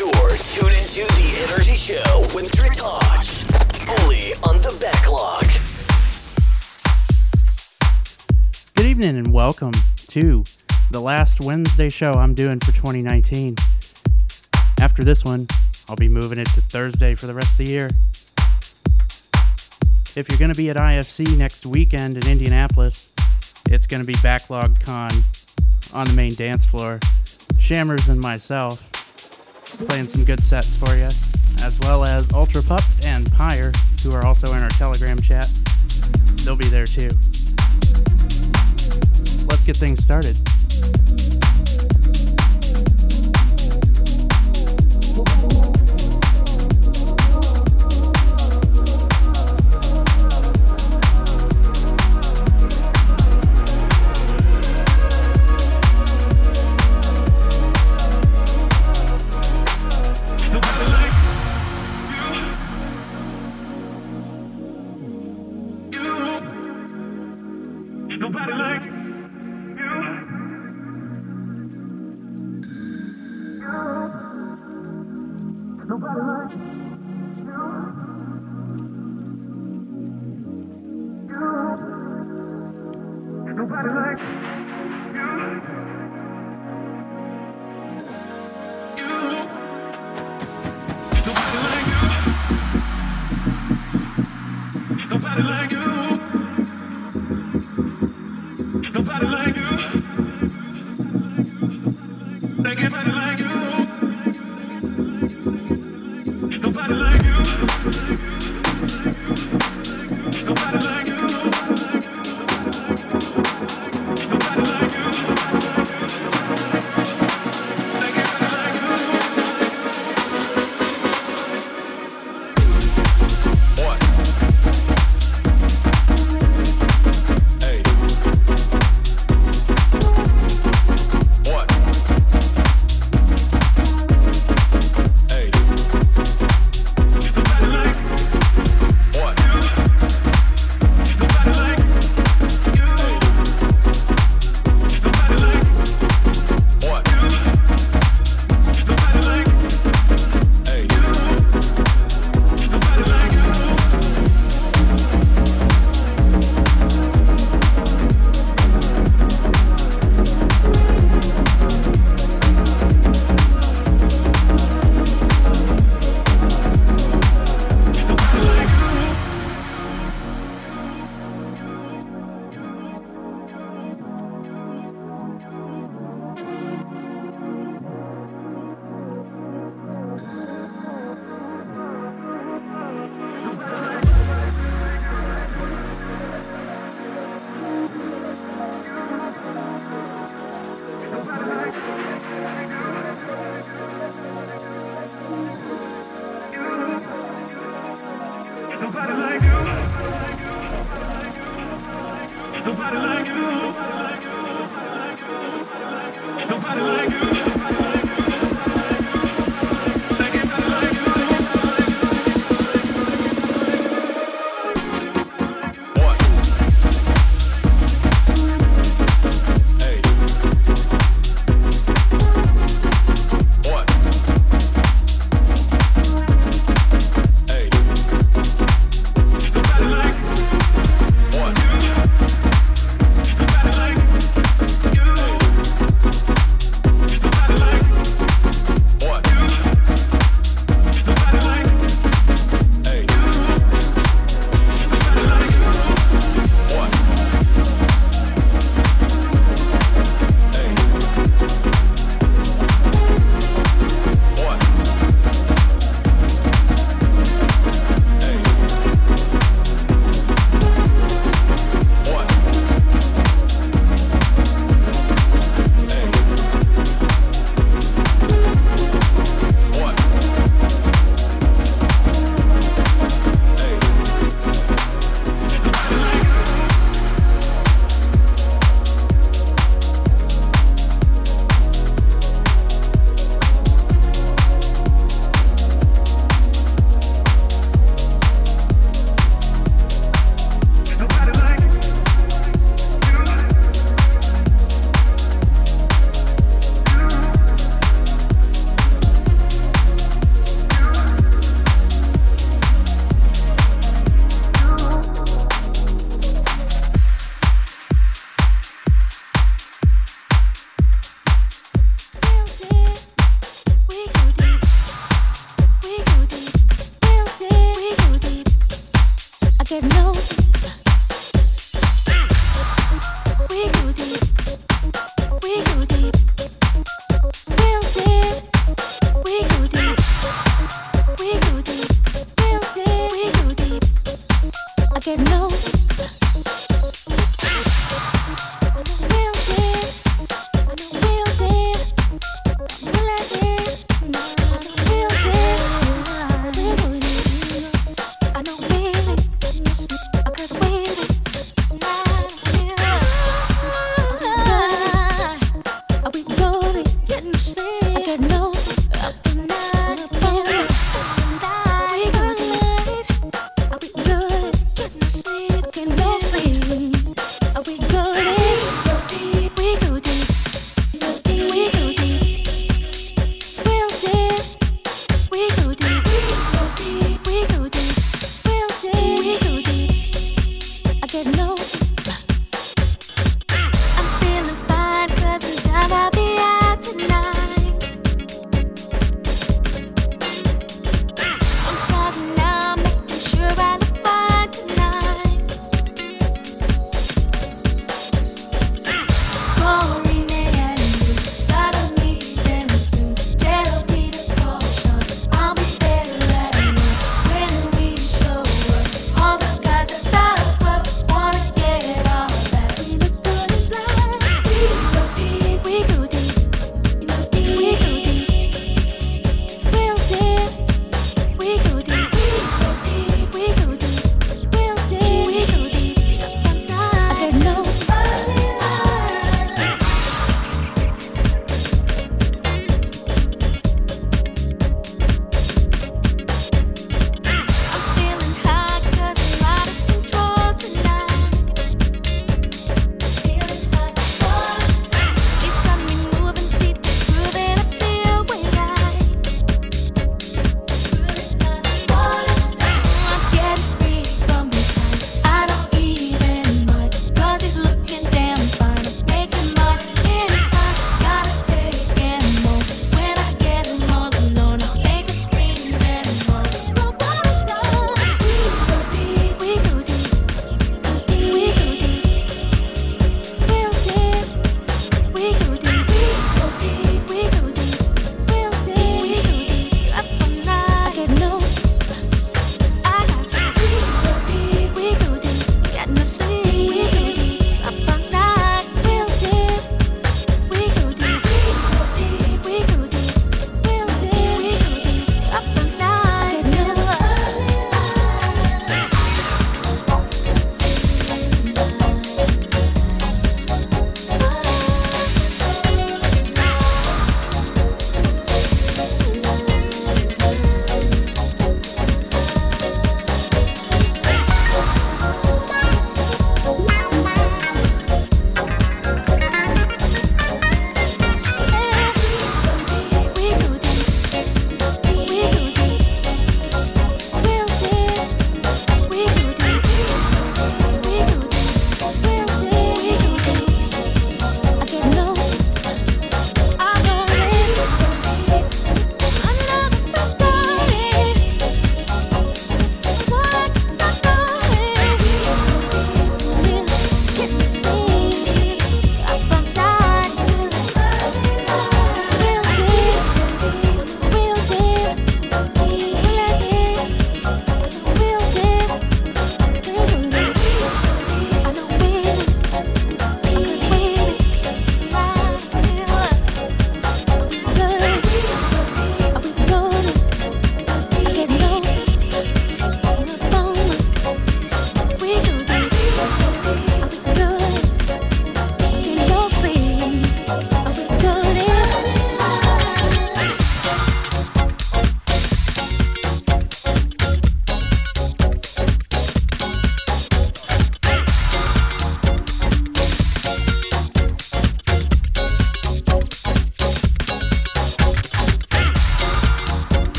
You're tuned into the NRG Show with Drittauge, only on the Backlog. Good evening and welcome to the last Wednesday show I'm doing for 2019. After this one, I'll be moving it to Thursday for the rest of the year. If you're going to be at IFC next weekend in Indianapolis, it's going to be Backlog Con on the main dance floor. Shammers and myself playing some good sets for you, as well as Ultra Pup and Pyre, who are also in our Telegram chat. They'll be there too. Let's get things started.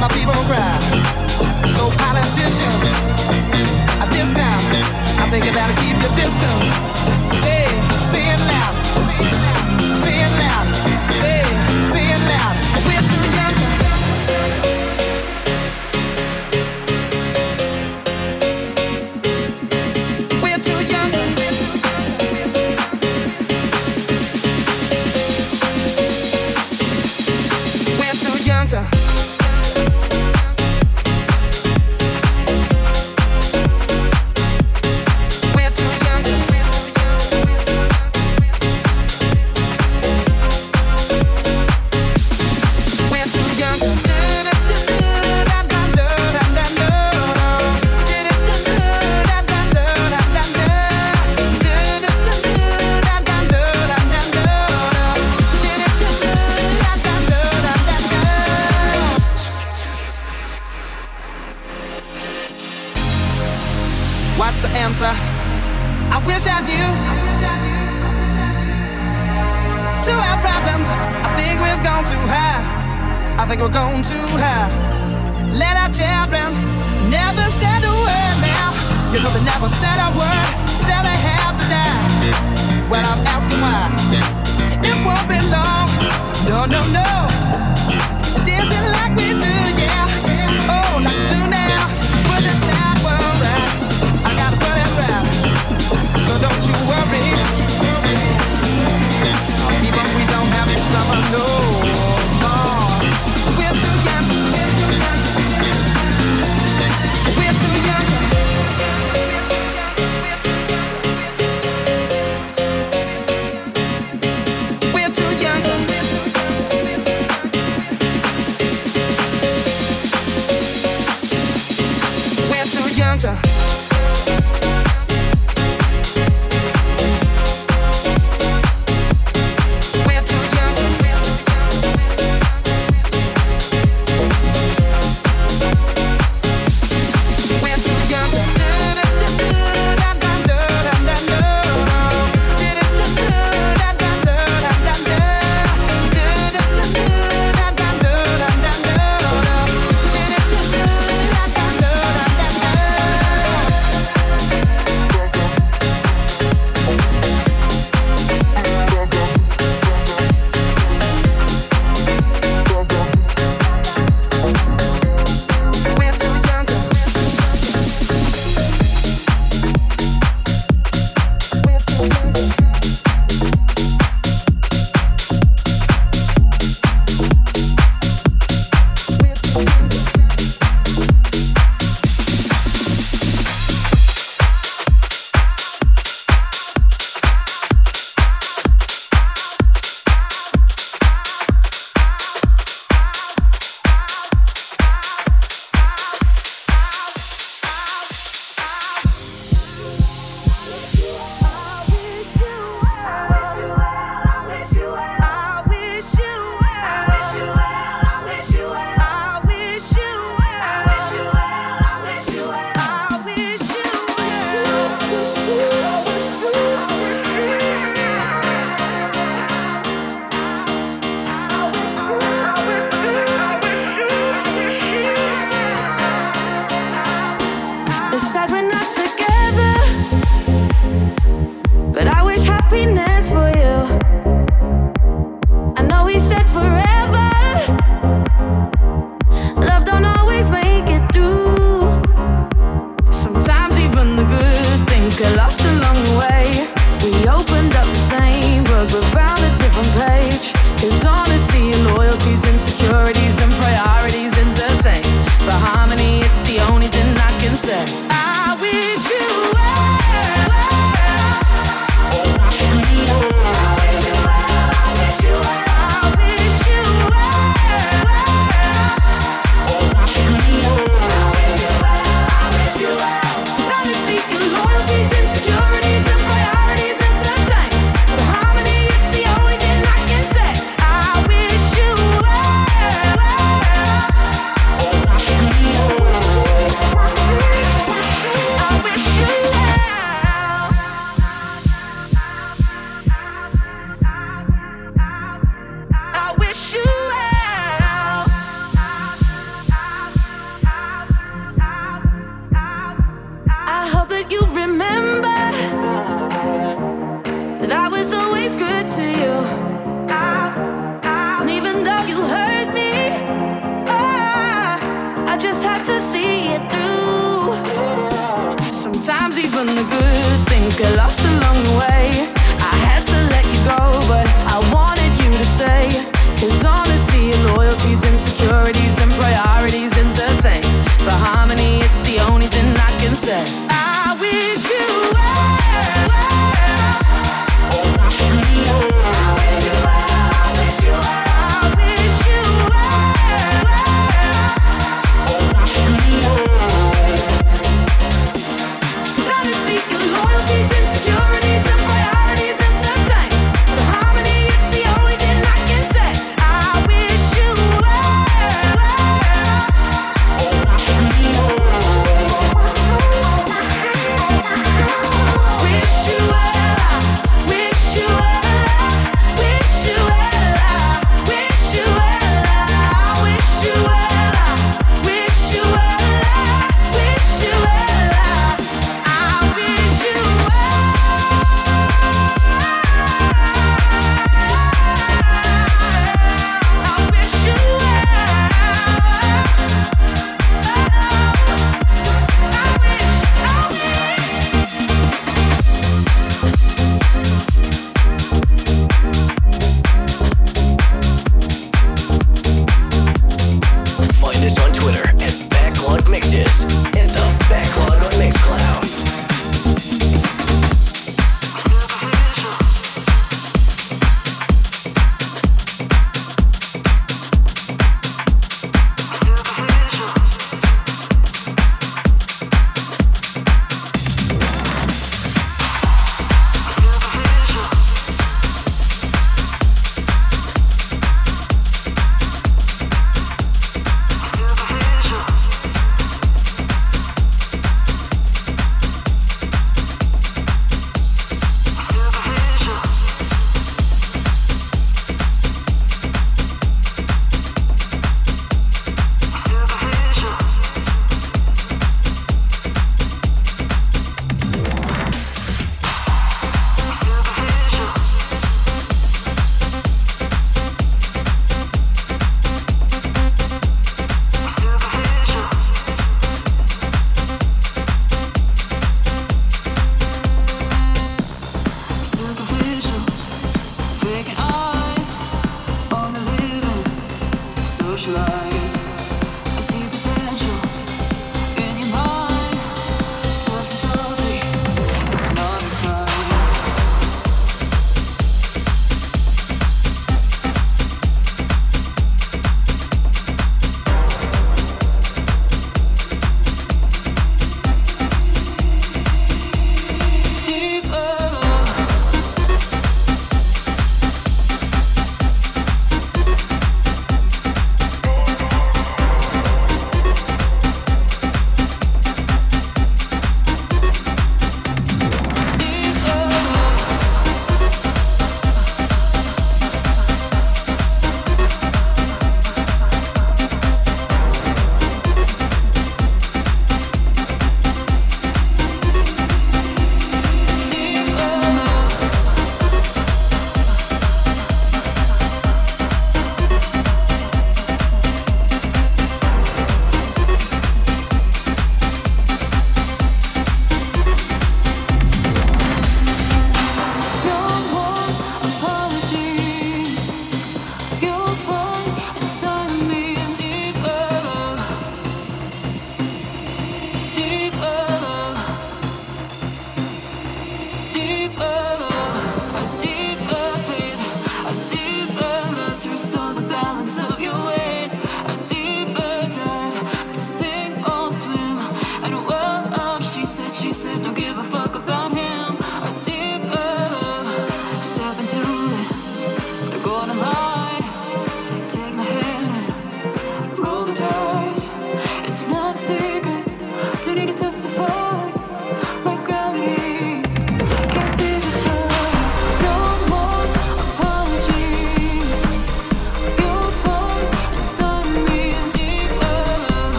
my people cry. So politicians, at this time, I think you better keep your distance. Hey.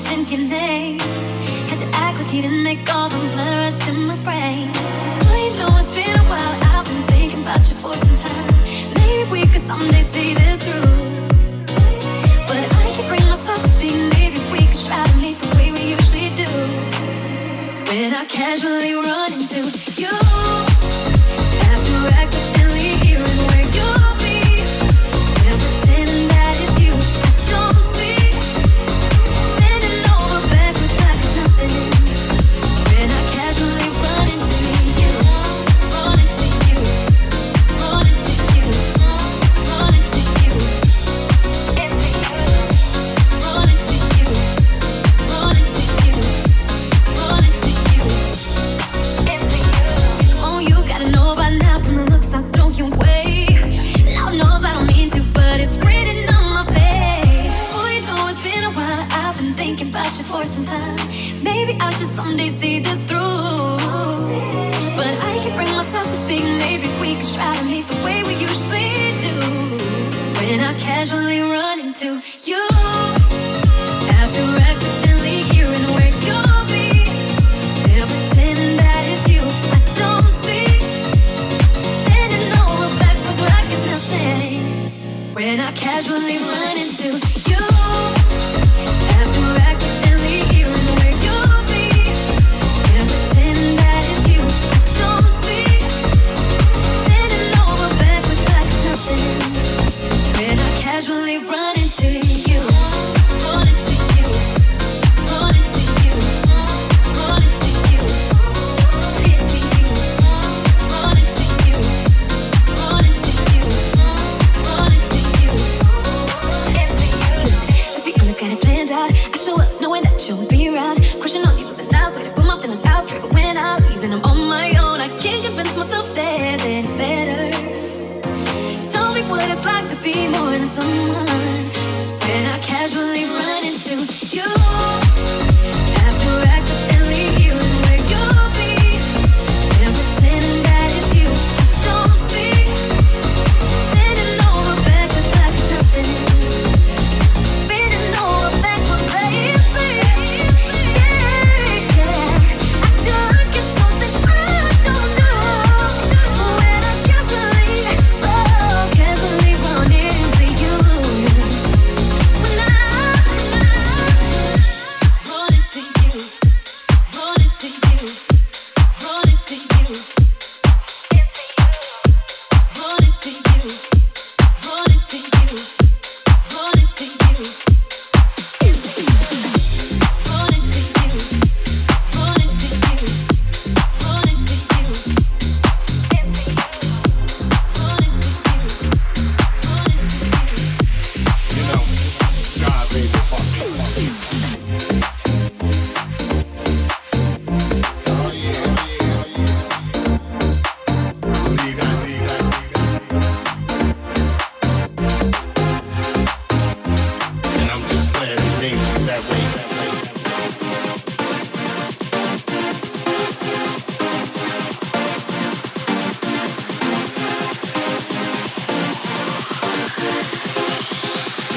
mentioned your name. Had to act like he didn't make all the blood rush to my brain. I know it's been a while. I've been thinking about you for some time. Maybe we could someday see this through. But I can't bring myself to speak. Maybe we could try to meet the way we usually do. When I casually.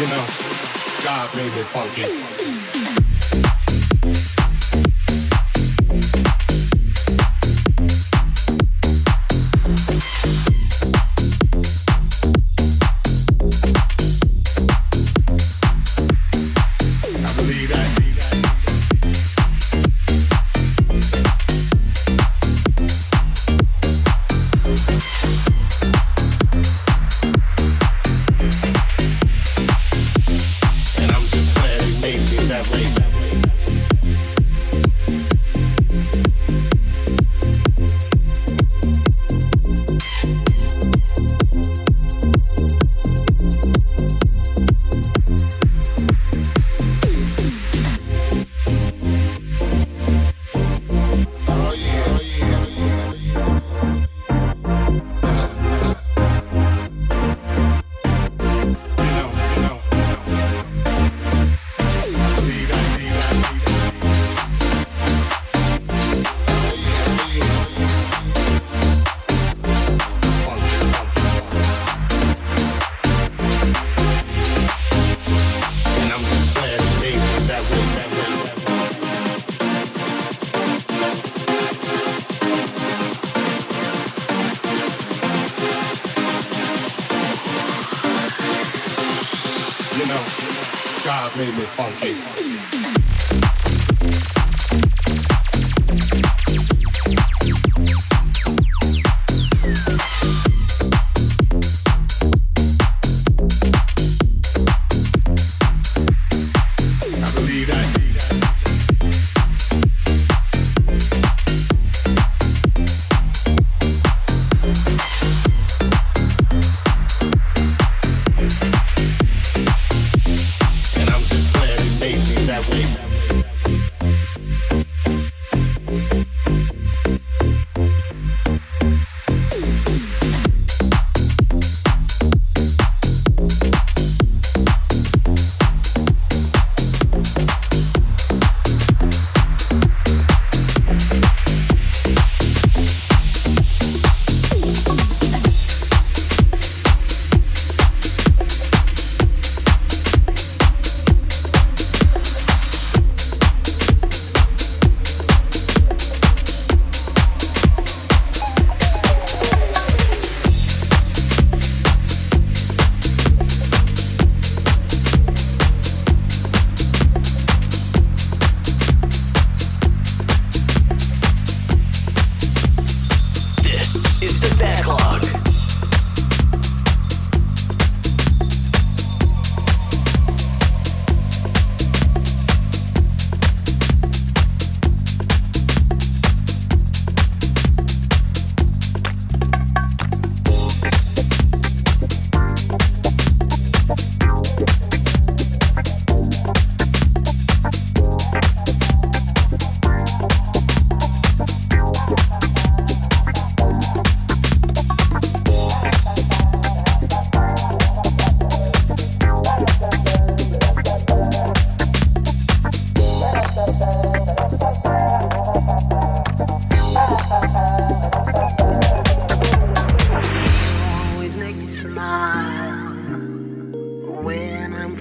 you know, God made me funky.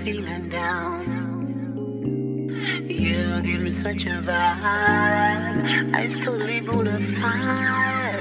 feeling down. You give me such a vibe, I totally bona fide.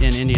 In Indianapolis